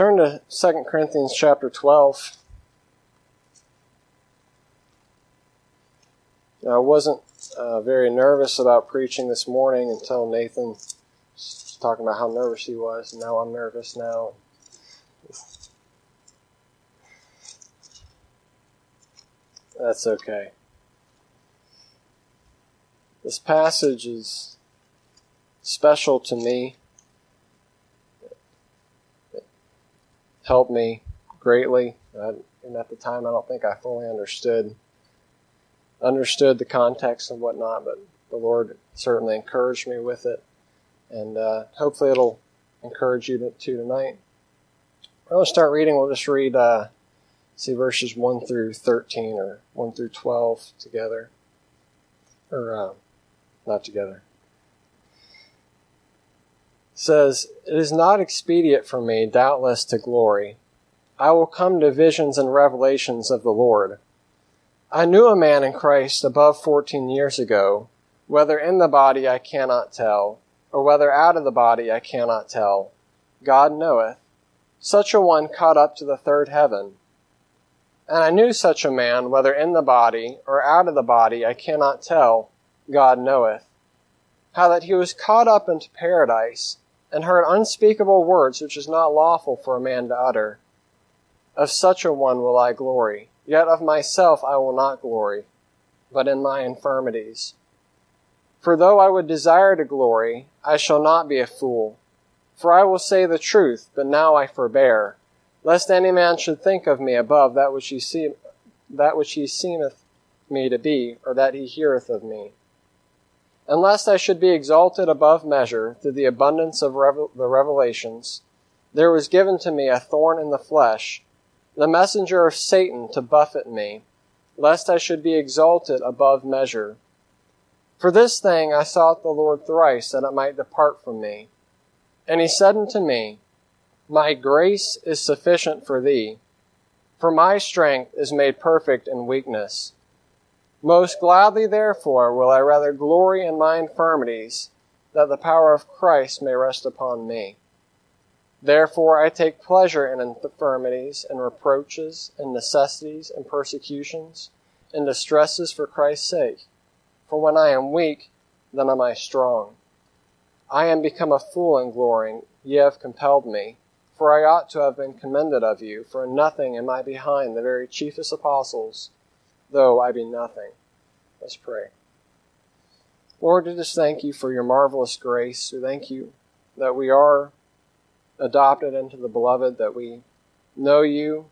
Turn to 2 Corinthians chapter 12. Now, I wasn't uh, very nervous about preaching this morning until Nathan was talking about how nervous he was. Now I'm nervous now. That's okay. This passage is special to me. Helped me greatly. and at the time, I don't think I fully understood understood the context and whatnot, but the Lord certainly encouraged me with it, and uh, hopefully it'll encourage you to, to tonight. To start reading. We'll just read, uh, see verses one through thirteen or one through twelve together, or uh, not together. Says, "It is not expedient for me, doubtless, to glory. I will come to visions and revelations of the Lord." I knew a man in Christ above 14 years ago, whether in the body I cannot tell, or whether out of the body I cannot tell. God knoweth. Such a one caught up to the third heaven. And I knew such a man, whether in the body or out of the body I cannot tell. God knoweth. How that he was caught up into paradise, and heard unspeakable words which is not lawful for a man to utter. Of such a one will I glory. Yet of myself I will not glory, but in my infirmities. For though I would desire to glory, I shall not be a fool. For I will say the truth, but now I forbear, lest any man should think of me above that which he, see, that which he seemeth me to be, or that he heareth of me. And lest I should be exalted above measure through the abundance of revel- the revelations, there was given to me a thorn in the flesh, the messenger of Satan to buffet me, lest I should be exalted above measure. For this thing I sought the Lord thrice, that it might depart from me. And he said unto me, My grace is sufficient for thee, for my strength is made perfect in weakness. Most gladly, therefore, will I rather glory in my infirmities, that the power of Christ may rest upon me. Therefore I take pleasure in infirmities and reproaches and necessities and persecutions and distresses for Christ's sake. For when I am weak, then am I strong. I am become a fool in glorying, ye have compelled me. For I ought to have been commended of you, for nothing am I behind the very chiefest apostles, though I be nothing. Let's pray. Lord, we just thank you for your marvelous grace. We thank you that we are adopted into the beloved, that we know you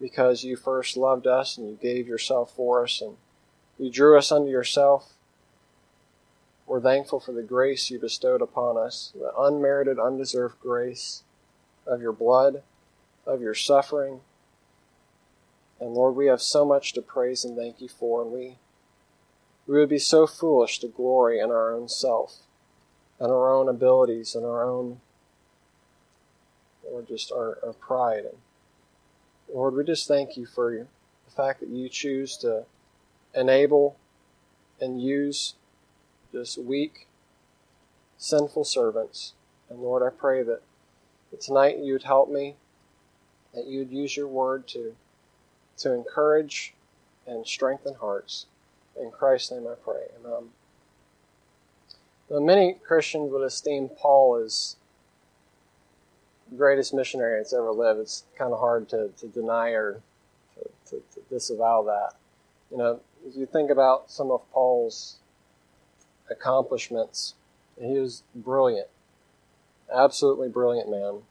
because you first loved us and you gave yourself for us and you drew us unto yourself. We're thankful for the grace you bestowed upon us, the unmerited, undeserved grace of your blood, of your suffering. And Lord, we have so much to praise and thank you for, and we, we would be so foolish to glory in our own self, and our own abilities, and our own or just our, our pride. And Lord, we just thank you for the fact that you choose to enable and use just weak, sinful servants. And Lord, I pray that, that tonight you would help me, that you would use your word to, to encourage and strengthen hearts. In Christ's name I pray. Amen. Now, many Christians would esteem Paul as the greatest missionary that's ever lived. It's kind of hard to, to deny or to, to, to disavow that. You know, as you think about some of Paul's accomplishments, he was brilliant, absolutely brilliant man.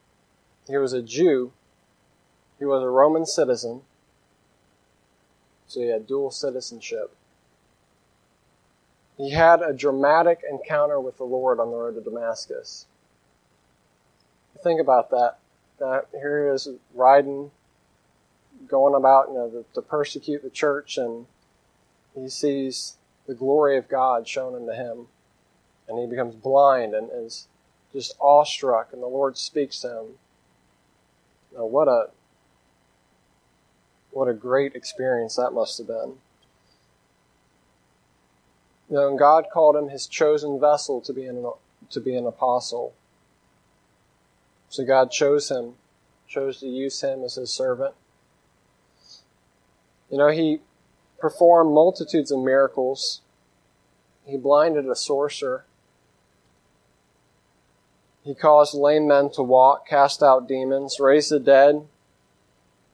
He was a Jew. He was a Roman citizen. So he had dual citizenship. He had a dramatic encounter with the Lord on the road to Damascus think about that. Here he is riding, going about, you know, to, to persecute the church, and he sees the glory of God shown unto him, and he becomes blind and is just awestruck, and the Lord speaks to him. Now, what a what a great experience that must have been. You know, and God called him his chosen vessel to be an to be an apostle. So God chose him chose to use him as his servant. You know, he performed multitudes of miracles. He blinded a sorcerer. He caused lame men to walk, cast out demons, raised the dead.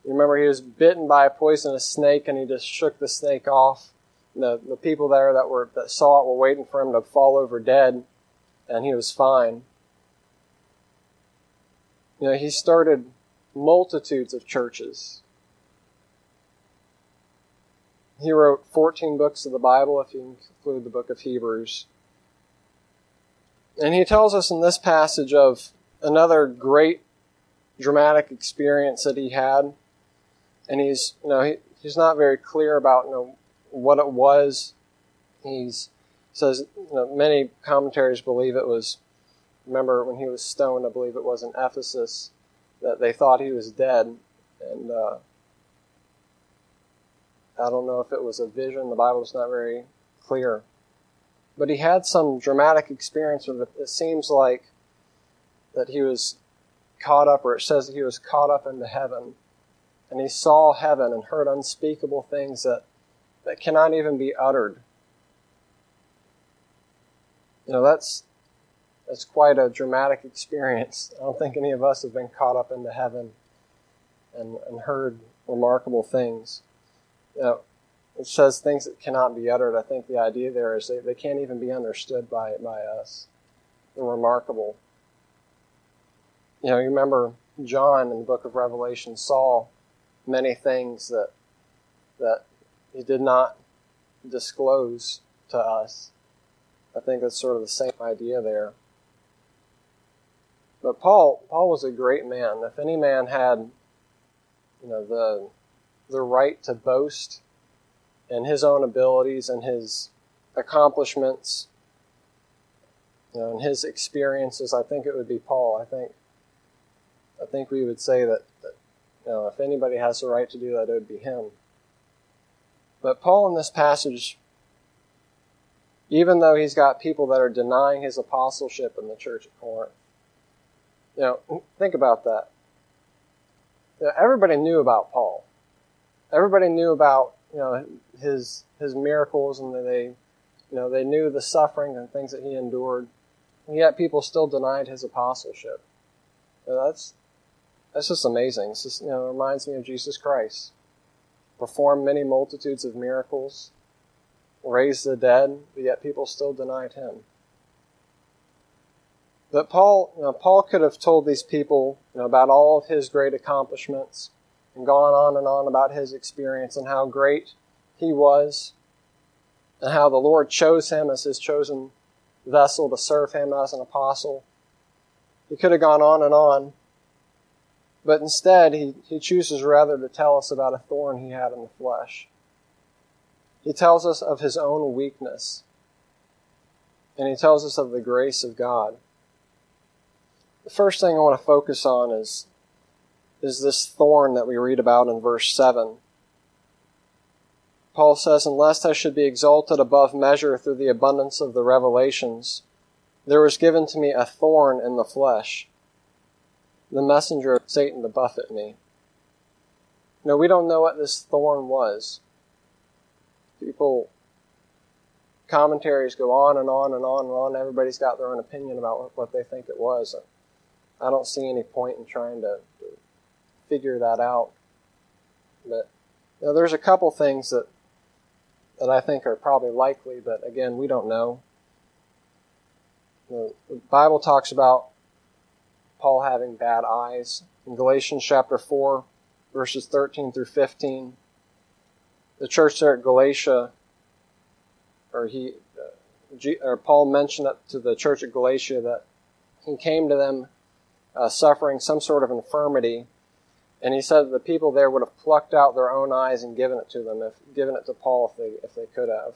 You remember he was bitten by a poisonous snake and he just shook the snake off. the, the people there that were that saw it were waiting for him to fall over dead and he was fine. You know, he started multitudes of churches. He wrote 14 books of the Bible, if you include the book of Hebrews. And he tells us in this passage of another great dramatic experience that he had. And he's, you know, he, he's not very clear about, you know, what it was. He's says, you know, many commentaries believe it was, remember when he was stoned, I believe it was in Ephesus, that they thought he was dead. And, uh, I don't know if it was a vision. The Bible's not very clear. But he had some dramatic experience with it. It seems like that he was caught up, or it says that he was caught up into heaven. And he saw heaven and heard unspeakable things that, that cannot even be uttered. You know, that's, that's quite a dramatic experience. I don't think any of us have been caught up into heaven and, and heard remarkable things. You know, it says things that cannot be uttered. I think the idea there is they, they can't even be understood by, by us. They're remarkable. You know, you remember John in the book of Revelation saw many things that that he did not disclose to us. I think that's sort of the same idea there. But Paul Paul was a great man. If any man had you know the the right to boast in his own abilities and his accomplishments you know, and his experiences, I think it would be Paul. I think I think we would say that, know, if anybody has the right to do that, it would be him. But Paul in this passage, even though he's got people that are denying his apostleship in the church at Corinth, you know, think about that. You know, everybody knew about Paul everybody knew about you know his his miracles and they you know they knew the suffering and things that he endured and yet people still denied his apostleship you know, that's that's just amazing. It's just you know it reminds me of jesus christ. Performed many multitudes of miracles raised the dead but yet people still denied him. But paul you know, paul could have told these people you know, about all of his great accomplishments and gone on and on about his experience and how great he was and how the Lord chose him as his chosen vessel to serve him as an apostle. He could have gone on and on, but instead he, he chooses rather to tell us about a thorn he had in the flesh. He tells us of his own weakness, and he tells us of the grace of God. The first thing I want to focus on is is this thorn that we read about in verse 7. Paul says, Unless I should be exalted above measure through the abundance of the revelations, there was given to me a thorn in the flesh, the messenger of Satan to buffet me. No, we don't know what this thorn was. People, commentaries go on and on and on and on. Everybody's got their own opinion about what they think it was. I don't see any point in trying to, to figure that out. But you know, there's a couple things that that I think are probably likely, but again, we don't know. The, the Bible talks about Paul having bad eyes. In Galatians chapter 4, verses 13 through 15, the church there at Galatia, or he, uh, or Paul mentioned it to the church at Galatia that he came to them uh, suffering some sort of infirmity, and he said that the people there would have plucked out their own eyes and given it to them, if given it to Paul if they if they could have.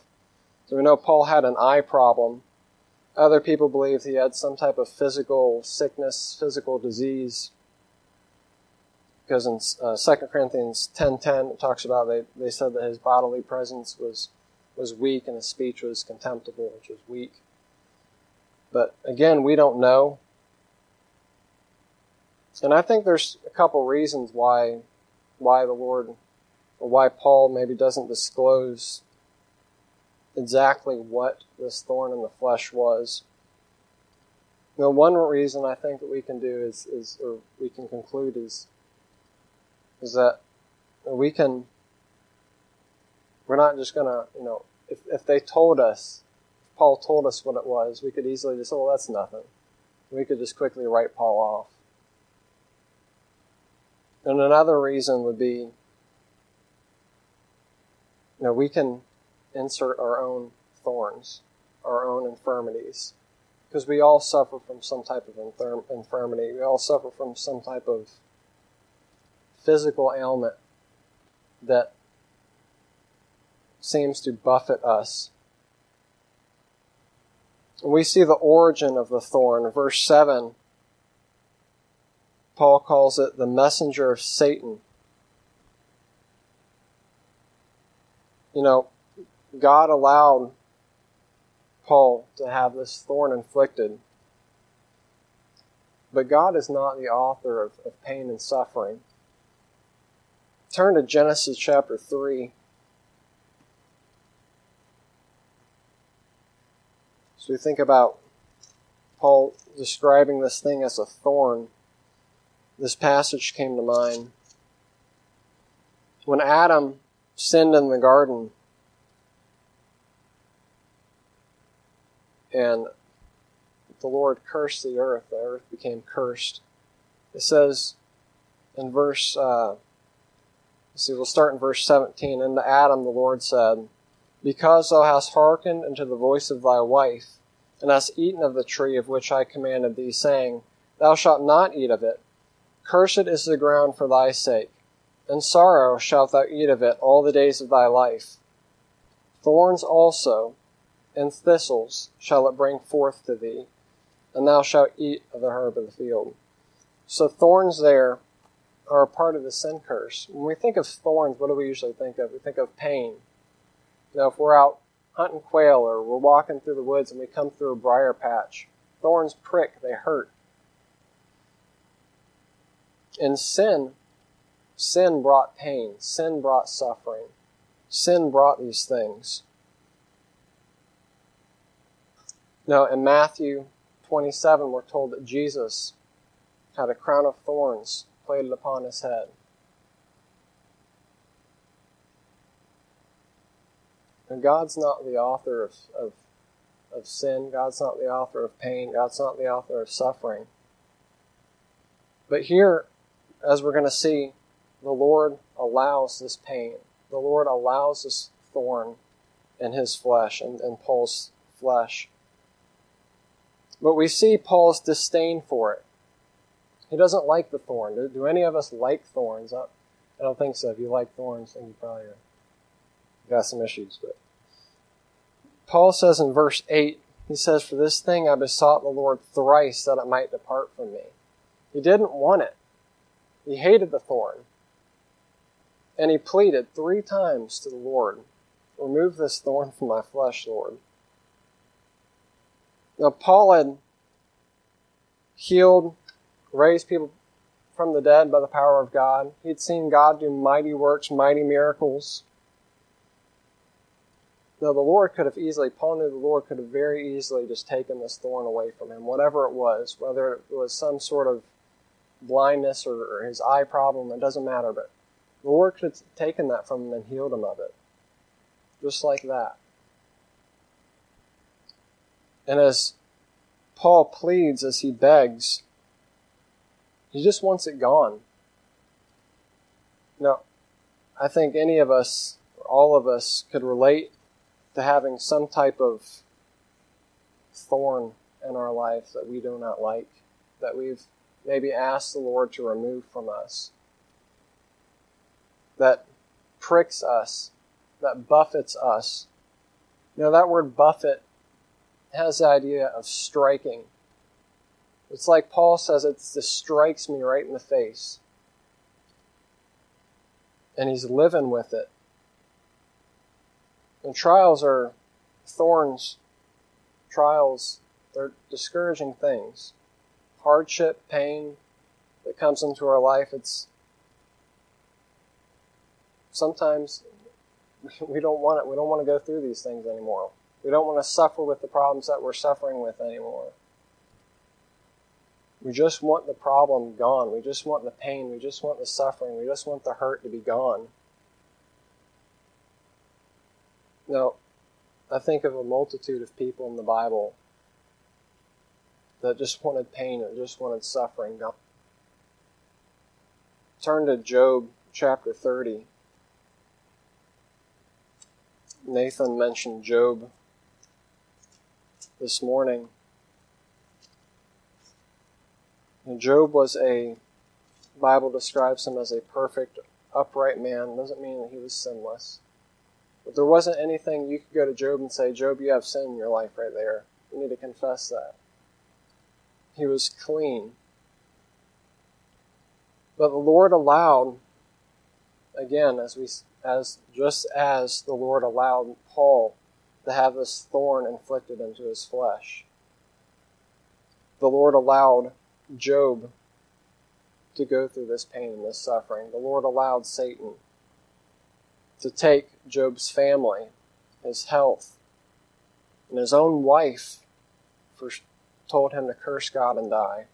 So we know Paul had an eye problem. Other people believed he had some type of physical sickness, physical disease. Because in uh, 2 Corinthians 10.10 it talks about they, they said that his bodily presence was was weak and his speech was contemptible, which was weak. But again, we don't know. And I think there's a couple reasons why why the Lord or why Paul maybe doesn't disclose exactly what this thorn in the flesh was. You know, one reason I think that we can do is, is or we can conclude is, is that we can, we're not just gonna, you know, if, if they told us, if Paul told us what it was, we could easily just, oh, that's nothing. We could just quickly write Paul off. And another reason would be, you know, we can insert our own thorns, our own infirmities. Because we all suffer from some type of infirm- infirmity. We all suffer from some type of physical ailment that seems to buffet us. And we see the origin of the thorn. Verse 7, Paul calls it the messenger of Satan. You know, God allowed Paul to have this thorn inflicted. But God is not the author of, of pain and suffering. Turn to Genesis chapter 3. So we think about Paul describing this thing as a thorn. This passage came to mind. When Adam sinned in the garden, and the Lord cursed the earth. The earth became cursed. It says in verse, uh, see, we'll start in verse 17. And to Adam the Lord said, Because thou hast hearkened unto the voice of thy wife, and hast eaten of the tree of which I commanded thee, saying, Thou shalt not eat of it. Cursed is the ground for thy sake, and sorrow shalt thou eat of it all the days of thy life. Thorns also and thistles shall it bring forth to thee, and thou shalt eat of the herb of the field. So thorns there are a part of the sin curse. When we think of thorns, what do we usually think of? We think of pain. Now, if we're out hunting quail or we're walking through the woods and we come through a briar patch, thorns prick, they hurt. In sin, sin brought pain, sin brought suffering, sin brought these things. Now, in Matthew 27, we're told that Jesus had a crown of thorns placed upon his head. And God's not the author of, of, of sin. God's not the author of pain. God's not the author of suffering. But here, as we're going to see, the Lord allows this pain. The Lord allows this thorn in his flesh, and in Paul's flesh. But we see Paul's disdain for it. He doesn't like the thorn. Do, do any of us like thorns? I, don't think so. If you like thorns, then you probably are, got some issues. But Paul says in verse 8, he says, For this thing I besought the Lord thrice that it might depart from me. He didn't want it. He hated the thorn. And he pleaded three times to the Lord, Remove this thorn from my flesh, Lord. Now, Paul had healed, raised people from the dead by the power of God. He'd seen God do mighty works, mighty miracles. Now, the Lord could have easily, Paul knew the Lord could have very easily just taken this thorn away from him, whatever it was, whether it was some sort of blindness or, or his eye problem, it doesn't matter, but the Lord could have taken that from him and healed him of it. Just like that. And as Paul pleads, as he begs, he just wants it gone. Now, I think any of us, all of us, could relate to having some type of thorn in our life that we do not like, that we've maybe asked the Lord to remove from us, that pricks us, that buffets us. You know, that word buffet has the idea of striking. It's like Paul says, it just strikes me right in the face. And he's living with it. And trials are thorns. Trials, they're discouraging things. Hardship, pain, that comes into our life, it's sometimes we don't want it. We don't want to go through these things anymore. We don't want to suffer with the problems that we're suffering with anymore. We just want the problem gone. We just want the pain. We just want the suffering. We just want the hurt to be gone. Now, I think of a multitude of people in the Bible that just wanted pain and just wanted suffering gone. Turn to Job chapter 30. Nathan mentioned Job this morning. And Job was a, Bible describes him as a perfect, upright man. Doesn't mean that he was sinless. But there wasn't anything you could go to Job and say, Job, you have sin in your life right there. You need to confess that. He was clean. But the Lord allowed, again, as we as just as the Lord allowed Paul to have this thorn inflicted into his flesh. The Lord allowed Job to go through this pain and this suffering. The Lord allowed Satan to take Job's family, his health, and his own wife for, told him to curse God and die.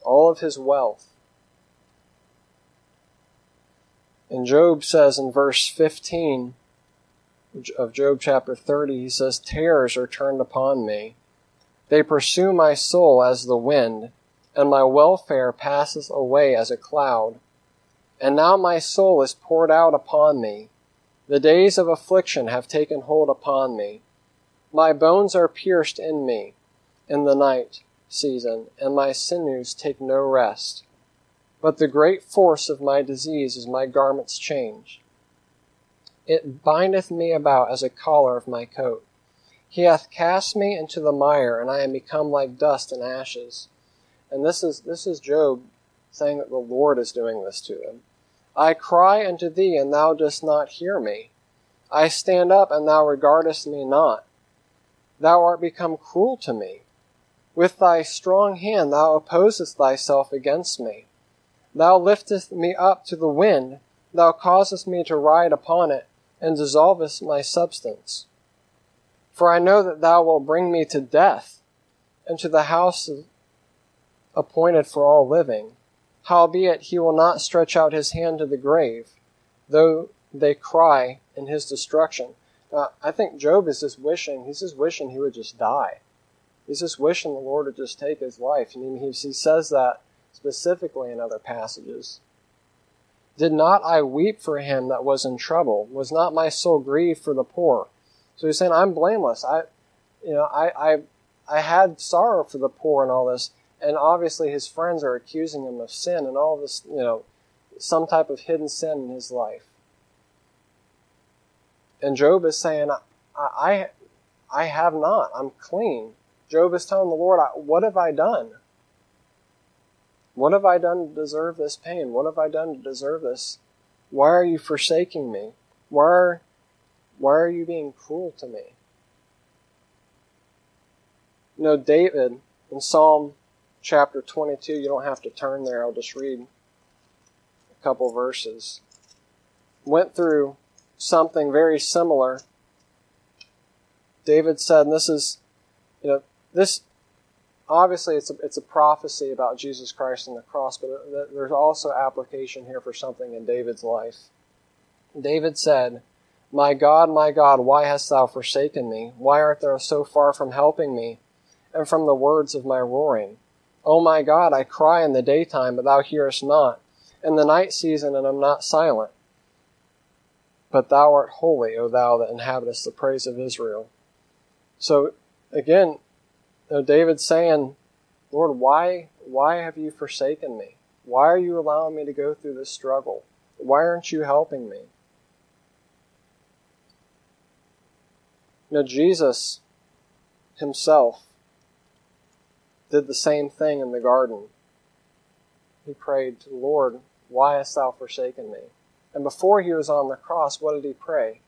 All of his wealth. And Job says in verse 15 of Job chapter 30, he says, Terrors are turned upon me. They pursue my soul as the wind, and my welfare passes away as a cloud. And now my soul is poured out upon me. The days of affliction have taken hold upon me. My bones are pierced in me in the night season, and my sinews take no rest. But the great force of my disease is my garment's change. It bindeth me about as a collar of my coat. He hath cast me into the mire, and I am become like dust and ashes. And this is this is Job saying that the Lord is doing this to him. I cry unto thee, and thou dost not hear me. I stand up, and thou regardest me not. Thou art become cruel to me. With thy strong hand thou opposest thyself against me. Thou liftest me up to the wind, thou causest me to ride upon it, and dissolvest my substance. For I know that thou wilt bring me to death, and to the house appointed for all living. Howbeit he will not stretch out his hand to the grave, though they cry in his destruction. Uh, I think Job is just wishing, he's just wishing he would just die. He's just wishing the Lord would just take his life. And he says that specifically in other passages. Did not I weep for him that was in trouble? Was not my soul grieved for the poor? So he's saying, I'm blameless. I, you know, I, I, I had sorrow for the poor and all this and obviously his friends are accusing him of sin and all this, you know, some type of hidden sin in his life. And Job is saying, I, I, I have not. I'm clean. Job is telling the Lord, What have I done? What have I done to deserve this pain? What have I done to deserve this? Why are you forsaking me? Why are, why are you being cruel to me? You know, David in Psalm chapter 22. You don't have to turn there, I'll just read a couple verses. Went through something very similar. David said, and this is, you know, this obviously it's a, it's a prophecy about Jesus Christ and the cross, but there's also application here for something in David's life. David said, My God, my God, why hast thou forsaken me? Why art thou so far from helping me and from the words of my roaring? O my God, I cry in the daytime, but thou hearest not, in the night season, and am not silent. But thou art holy, O thou that inhabitest the praise of Israel. So again, know, David's saying, Lord, why why have you forsaken me? Why are you allowing me to go through this struggle? Why aren't you helping me? Now Jesus himself did the same thing in the garden. He prayed to the Lord, Why hast thou forsaken me? And before he was on the cross, what did he pray?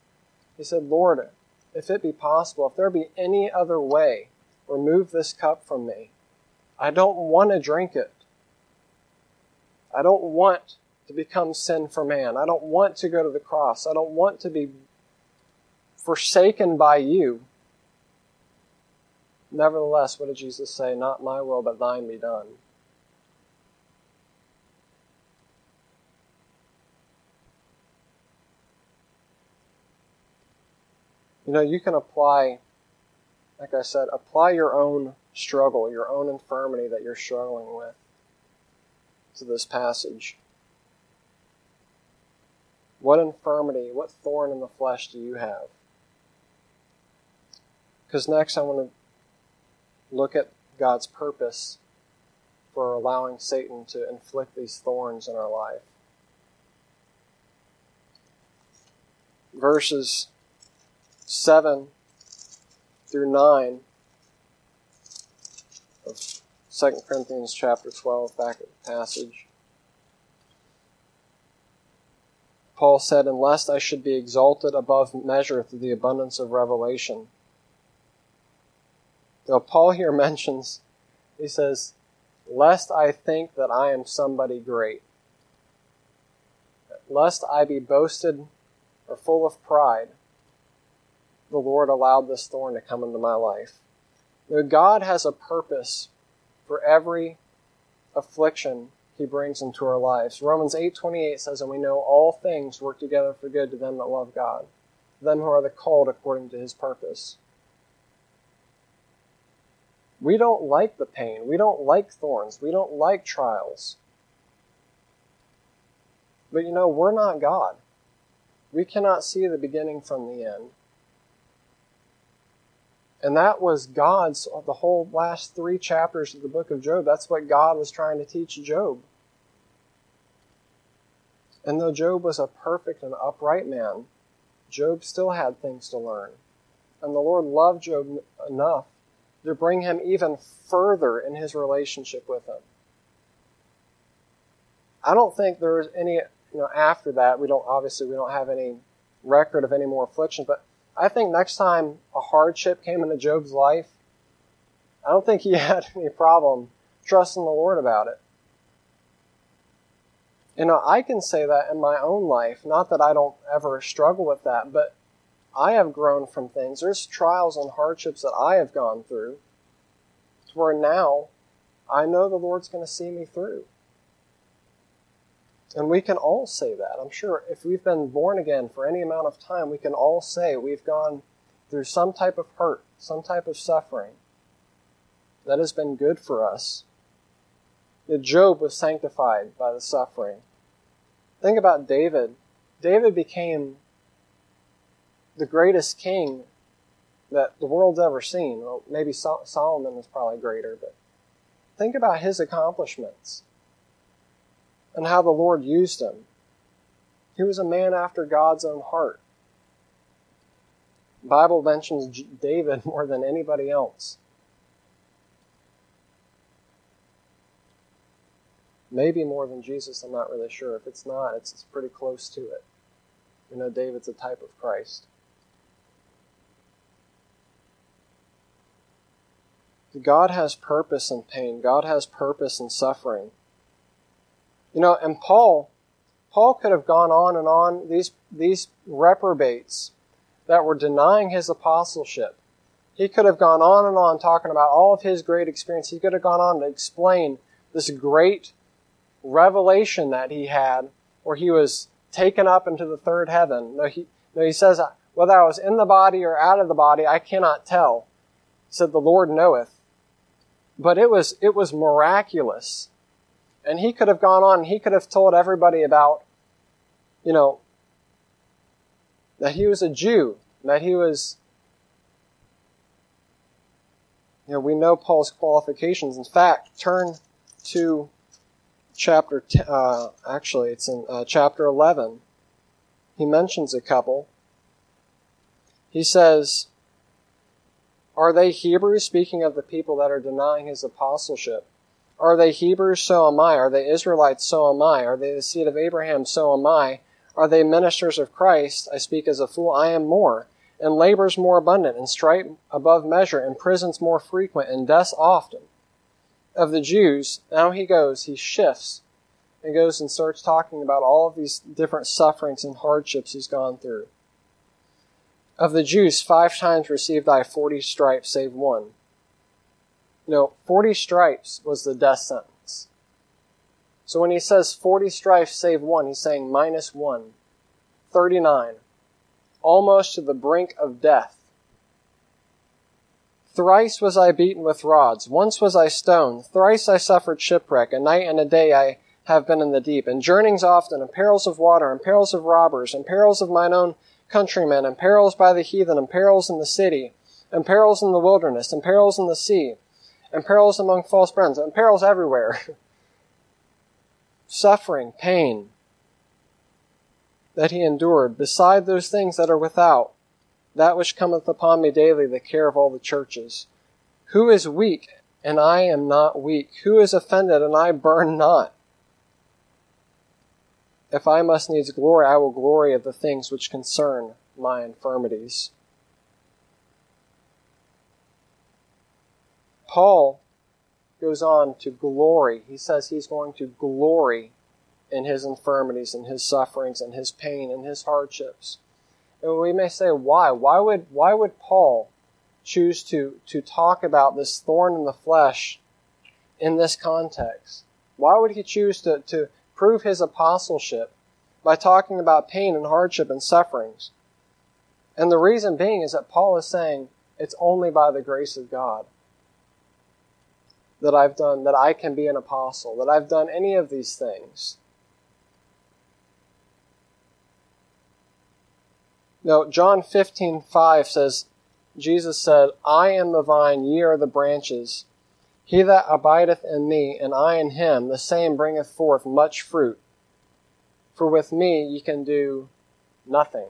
He said, Lord, if it be possible, if there be any other way, remove this cup from me. I don't want to drink it, I don't want to become sin for man. I don't want to go to the cross. I don't want to be forsaken by you. Nevertheless, what did Jesus say? Not my will, but thine be done. You know, you can apply, like I said, apply your own struggle, your own infirmity that you're struggling with to this passage. What infirmity, what thorn in the flesh do you have? Because next I want to look at God's purpose for allowing Satan to inflict these thorns in our life. Verses 7 through 9 of 2 Corinthians chapter 12, back at the passage. Paul said, Unless I should be exalted above measure through the abundance of revelation. Now, Paul here mentions, he says, Lest I think that I am somebody great, lest I be boasted or full of pride the Lord allowed this thorn to come into my life. Know, God has a purpose for every affliction he brings into our lives. Romans 8:28 says, "And we know all things work together for good to them that love God, them who are the called according to his purpose." We don't like the pain. We don't like thorns. We don't like trials. But you know, we're not God. We cannot see the beginning from the end. And that was God's, the whole last three chapters of the book of Job. That's what God was trying to teach Job. And though Job was a perfect and upright man, Job still had things to learn. And the Lord loved Job enough to bring him even further in his relationship with him. I don't think there's any, you know, after that, we don't, obviously, we don't have any record of any more affliction, but I think next time a hardship came into Job's life, I don't think he had any problem trusting the Lord about it. You know, I can say that in my own life. Not that I don't ever struggle with that, but I have grown from things. There's trials and hardships that I have gone through to where now I know the Lord's going to see me through. And we can all say that. I'm sure if we've been born again for any amount of time, we can all say we've gone through some type of hurt, some type of suffering that has been good for us. That Job was sanctified by the suffering. Think about David. David became the greatest king that the world's ever seen. Well, maybe Solomon is probably greater, but think about his accomplishments and how the Lord used him. He was a man after God's own heart. The Bible mentions David more than anybody else. Maybe more than Jesus, I'm not really sure. If it's not, it's, it's pretty close to it. We know David's a type of Christ. God has purpose in pain. God has purpose in suffering. You know, and Paul, Paul could have gone on and on, these, these reprobates that were denying his apostleship. He could have gone on and on talking about all of his great experience. He could have gone on to explain this great revelation that he had where he was taken up into the third heaven. No, he, no, he says, whether I was in the body or out of the body, I cannot tell. Said, the Lord knoweth. But it was, it was miraculous. And he could have gone on, he could have told everybody about, you know, that he was a Jew, that he was, you know, we know Paul's qualifications. In fact, turn to chapter, t- uh, actually, it's in uh, chapter 11. He mentions a couple. He says, Are they Hebrews, speaking of the people that are denying his apostleship? Are they Hebrews? So am I. Are they Israelites? So am I. Are they the seed of Abraham? So am I. Are they ministers of Christ? I speak as a fool. I am more. And labors more abundant, and strife above measure, and prisons more frequent, and deaths often. Of the Jews, now he goes, he shifts, and goes and starts talking about all of these different sufferings and hardships he's gone through. Of the Jews, five times received I forty stripes, save one. You know, forty stripes was the death sentence. So when he says forty stripes, save one, he's saying minus one. Thirty-nine. Almost to the brink of death. Thrice was I beaten with rods, once was I stoned, thrice I suffered shipwreck, a night and a day I have been in the deep, and journeyings often, and perils of water, and perils of robbers, and perils of mine own countrymen, and perils by the heathen, and perils in the city, and perils in the wilderness, and perils in the sea, and perils among false friends, and perils everywhere. Suffering, pain that he endured, beside those things that are without, that which cometh upon me daily, the care of all the churches. Who is weak, and I am not weak? Who is offended, and I burn not? If I must needs glory, I will glory of the things which concern my infirmities. Paul goes on to glory. He says he's going to glory in his infirmities and his sufferings and his pain and his hardships. And we may say, why? Why would, why would Paul choose to, to talk about this thorn in the flesh in this context? Why would he choose to, to prove his apostleship by talking about pain and hardship and sufferings? And the reason being is that Paul is saying it's only by the grace of God that I've done, that I can be an apostle, that I've done any of these things. Now, John 15, 5 says, Jesus said, I am the vine, ye are the branches. He that abideth in me, and I in him, the same bringeth forth much fruit. For with me ye can do nothing.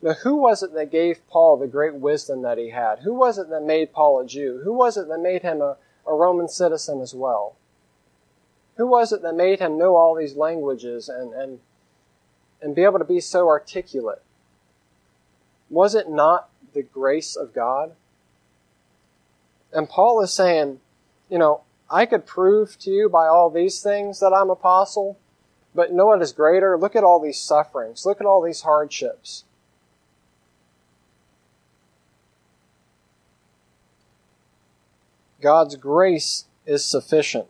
Now, who was it that gave Paul the great wisdom that he had? Who was it that made Paul a Jew? Who was it that made him a, a Roman citizen as well? Who was it that made him know all these languages and, and and be able to be so articulate? Was it not the grace of God? And Paul is saying, you know, I could prove to you by all these things that I'm apostle, but know what is greater? Look at all these sufferings. Look at all these hardships. God's grace is sufficient.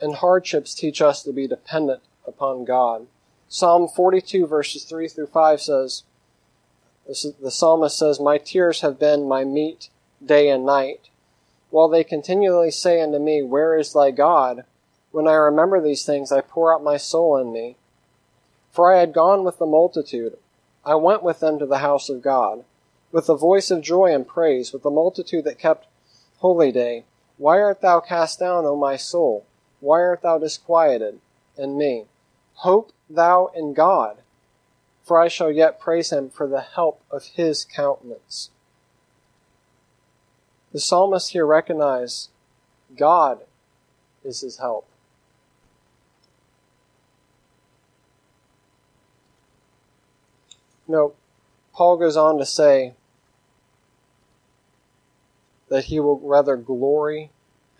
And hardships teach us to be dependent upon God. Psalm 42 verses 3 through 5 says, the psalmist says, My tears have been my meat day and night, while they continually say unto me, Where is thy God? When I remember these things, I pour out my soul in me. For I had gone with the multitude. I went with them to the house of God, with the voice of joy and praise, with the multitude that kept holy day. Why art thou cast down, O my soul? Why art thou disquieted in me? Hope thou in God, for I shall yet praise him for the help of his countenance. The psalmist here recognizes God is his help. No, Paul goes on to say that he will rather glory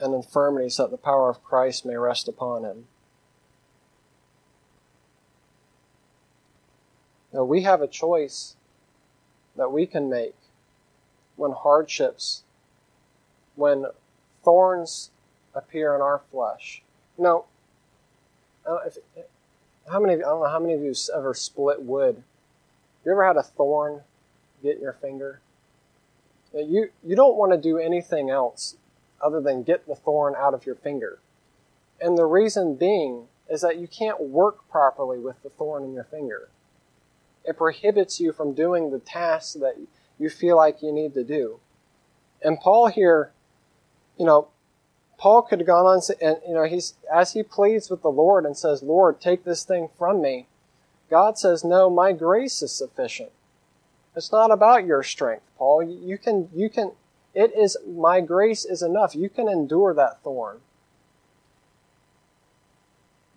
in infirmities that the power of Christ may rest upon him. Now we have a choice that we can make when hardships, when thorns appear in our flesh. Know, if, how many? I don't know how many of you ever split wood. You ever had a thorn get in your finger? You you don't want to do anything else other than get the thorn out of your finger, and the reason being is that you can't work properly with the thorn in your finger. It prohibits you from doing the tasks that you feel like you need to do. And Paul here, you know, Paul could have gone on and you know he's as he pleads with the Lord and says, "Lord, take this thing from me." God says, "No, my grace is sufficient." It's not about your strength, Paul. You can you can it is my grace is enough. You can endure that thorn.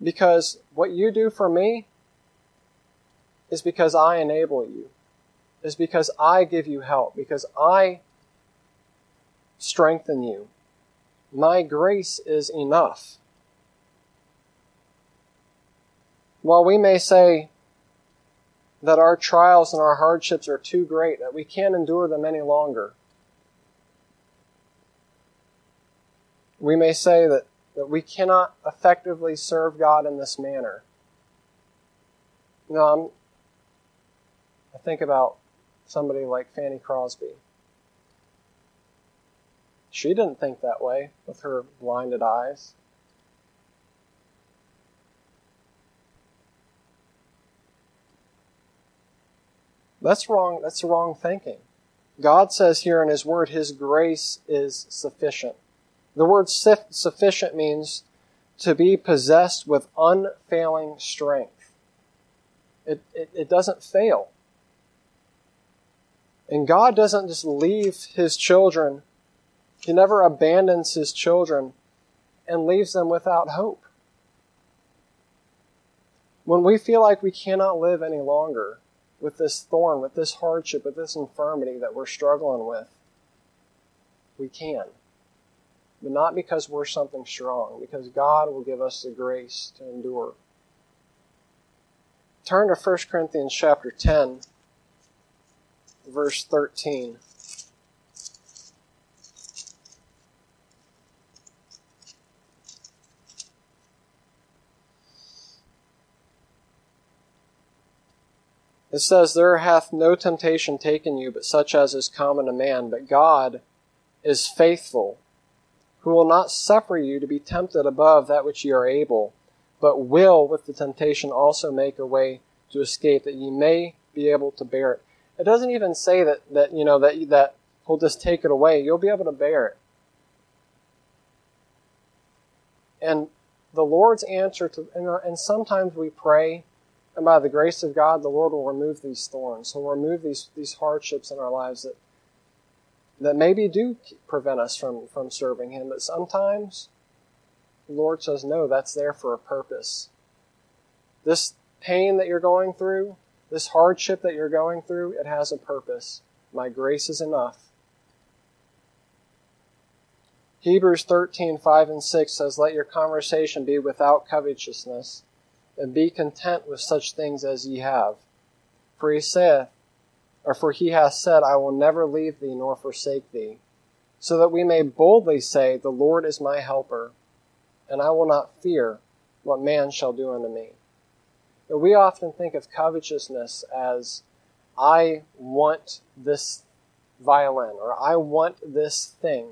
Because what you do for me, is because I enable you, is because I give you help, because I strengthen you. My grace is enough. While we may say that our trials and our hardships are too great, that we can't endure them any longer, we may say that, that we cannot effectively serve God in this manner. You know, I'm, I think about somebody like Fanny Crosby. She didn't think that way with her blinded eyes. That's wrong. That's wrong thinking. God says here in His Word, His grace is sufficient. The word sufficient means to be possessed with unfailing strength. It, it, it, doesn't fail. And God doesn't just leave His children, He never abandons His children and leaves them without hope. When we feel like we cannot live any longer with this thorn, with this hardship, with this infirmity that we're struggling with, we can but not because we're something strong, because God will give us the grace to endure. Turn to 1 Corinthians chapter 10, verse 13. It says, There hath no temptation taken you, but such as is common to man, but God is faithful who will not suffer you to be tempted above that which ye are able, but will with the temptation also make a way to escape, that ye may be able to bear it. It doesn't even say that, that you know that that he'll just take it away. You'll be able to bear it. And the Lord's answer to and, and sometimes we pray, and by the grace of God, the Lord will remove these thorns. He'll remove these these hardships in our lives that that maybe do prevent us from, from serving Him. But sometimes the Lord says, no, that's there for a purpose. This pain that you're going through, this hardship that you're going through, it has a purpose. My grace is enough. Hebrews 13, 5 and 6 says, Let your conversation be without covetousness, and be content with such things as ye have. For he saith, or for he hath said, I will never leave thee nor forsake thee, so that we may boldly say, The Lord is my helper, and I will not fear what man shall do unto me. But we often think of covetousness as, I want this violin, or I want this thing.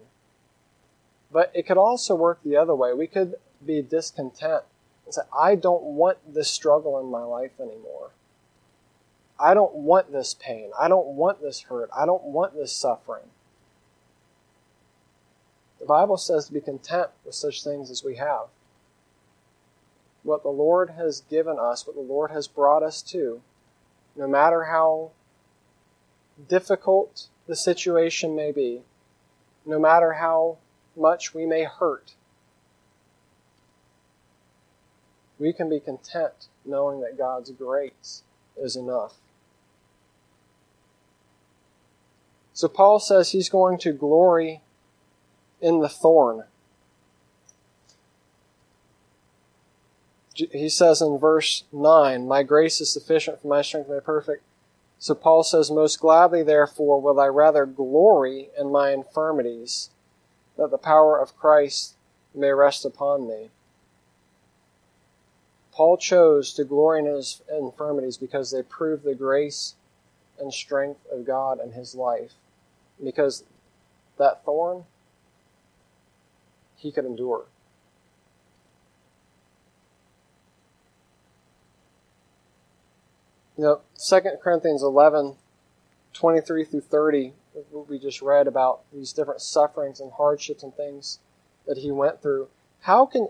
But it could also work the other way. We could be discontent and say, I don't want this struggle in my life anymore. I don't want this pain. I don't want this hurt. I don't want this suffering. The Bible says to be content with such things as we have. What the Lord has given us, what the Lord has brought us to, no matter how difficult the situation may be, no matter how much we may hurt, we can be content knowing that God's grace is enough. So Paul says he's going to glory in the thorn. He says in verse 9, My grace is sufficient for my strength made perfect. So Paul says, Most gladly, therefore, will I rather glory in my infirmities, that the power of Christ may rest upon me. Paul chose to glory in his infirmities because they prove the grace and strength of God in his life because that thorn he could endure. You know, 2 Corinthians 11, 23 through 30, what we just read about these different sufferings and hardships and things that he went through. How can,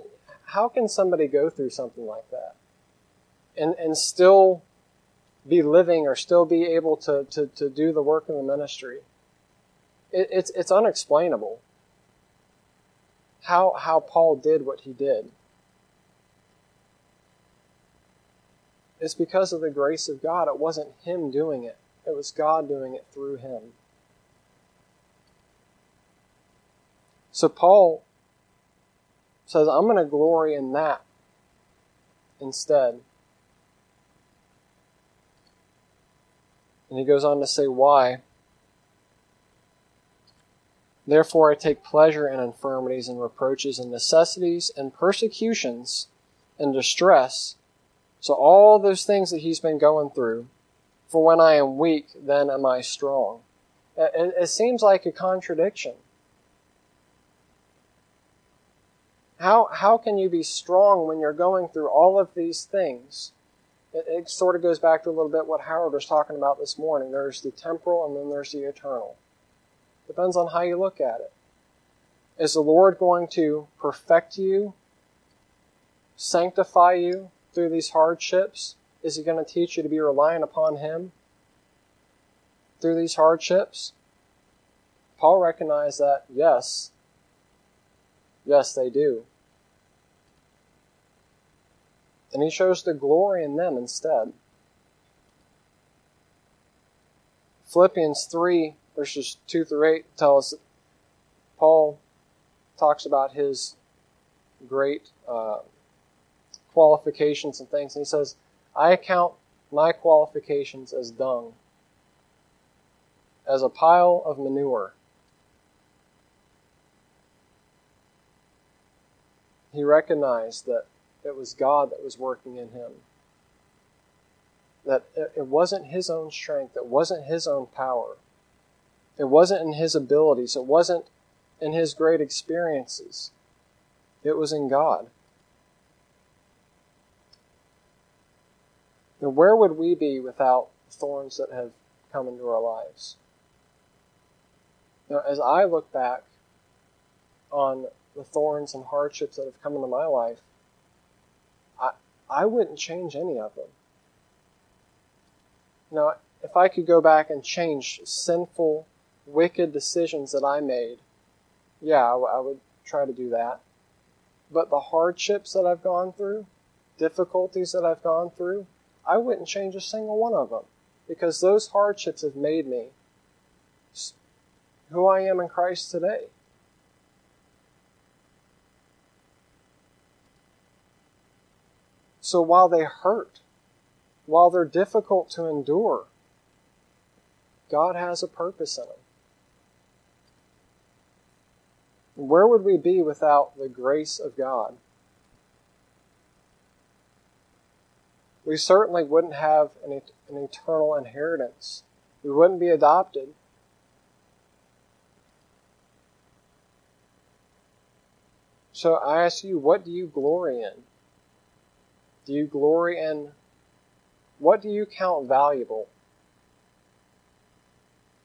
how can somebody go through something like that and, and still be living or still be able to, to, to do the work of the ministry? it, it's it's unexplainable how how Paul did what he did. It's because of the grace of God. It wasn't him doing it. It was God doing it through him. So Paul says, I'm going to glory in that instead. And he goes on to say why. Therefore, I take pleasure in infirmities and reproaches and necessities and persecutions and distress. So, all those things that he's been going through, for when I am weak, then am I strong. It, seems like a contradiction. How, how can you be strong when you're going through all of these things? It, it sort of goes back to a little bit what Howard was talking about this morning. There's the temporal and then there's the eternal. Depends on how you look at it. Is the Lord going to perfect you, sanctify you through these hardships? Is He going to teach you to be reliant upon Him through these hardships? Paul recognized that, yes. Yes, they do. And he chose to glory in them instead. Philippians 3 verses 2 through 8 tell us that Paul talks about his great uh, qualifications and things. And he says, I account my qualifications as dung, as a pile of manure. He recognized that it was God that was working in him. That it wasn't his own strength, it wasn't his own power, it wasn't in his abilities. It wasn't in his great experiences. It was in God. Now, where would we be without the thorns that have come into our lives? Now, as I look back on the thorns and hardships that have come into my life, I, wouldn't change any of them. Now, if I could go back and change sinful wicked decisions that I made, yeah, I, I would try to do that. But the hardships that I've gone through, difficulties that I've gone through, I wouldn't change a single one of them because those hardships have made me who I am in Christ today. So while they hurt, while they're difficult to endure, God has a purpose in them. Where would we be without the grace of God? We certainly wouldn't have an, an eternal inheritance. We wouldn't be adopted. So I ask you, what do you glory in? Do you glory in what do you count valuable?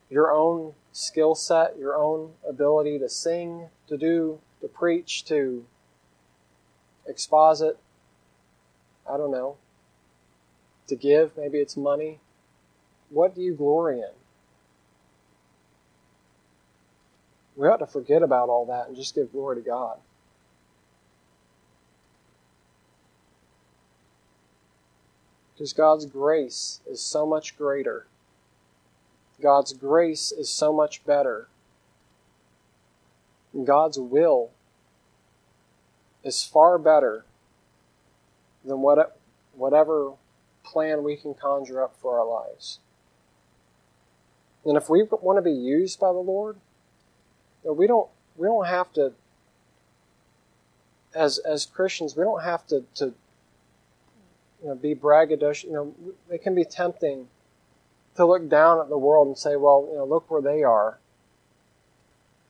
Your own skill set, your own ability to sing, to do, to preach, to exposit, I don't know, to give, maybe it's money. What do you glory in? We ought to forget about all that and just give glory to God. Because God's grace is so much greater God's grace is so much better. God's will is far better than what, whatever plan we can conjure up for our lives. And if we want to be used by the Lord, we don't we don't have to as as Christians we don't have to to you know, be braggadocious. You know, it can be tempting to look down at the world and say, well, you know, look where they are.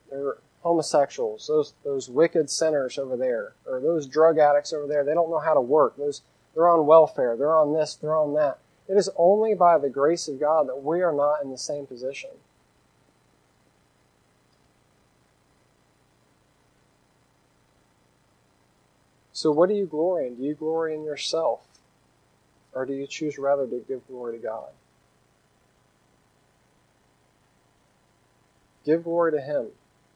They're homosexuals, those those wicked sinners over there, or those drug addicts over there. They don't know how to work. Those they're on welfare. They're on this. They're on that. It is only by the grace of God that we are not in the same position. So, what do you glory in? Do you glory in yourself? Or do you choose rather to give glory to God? Give glory to Him.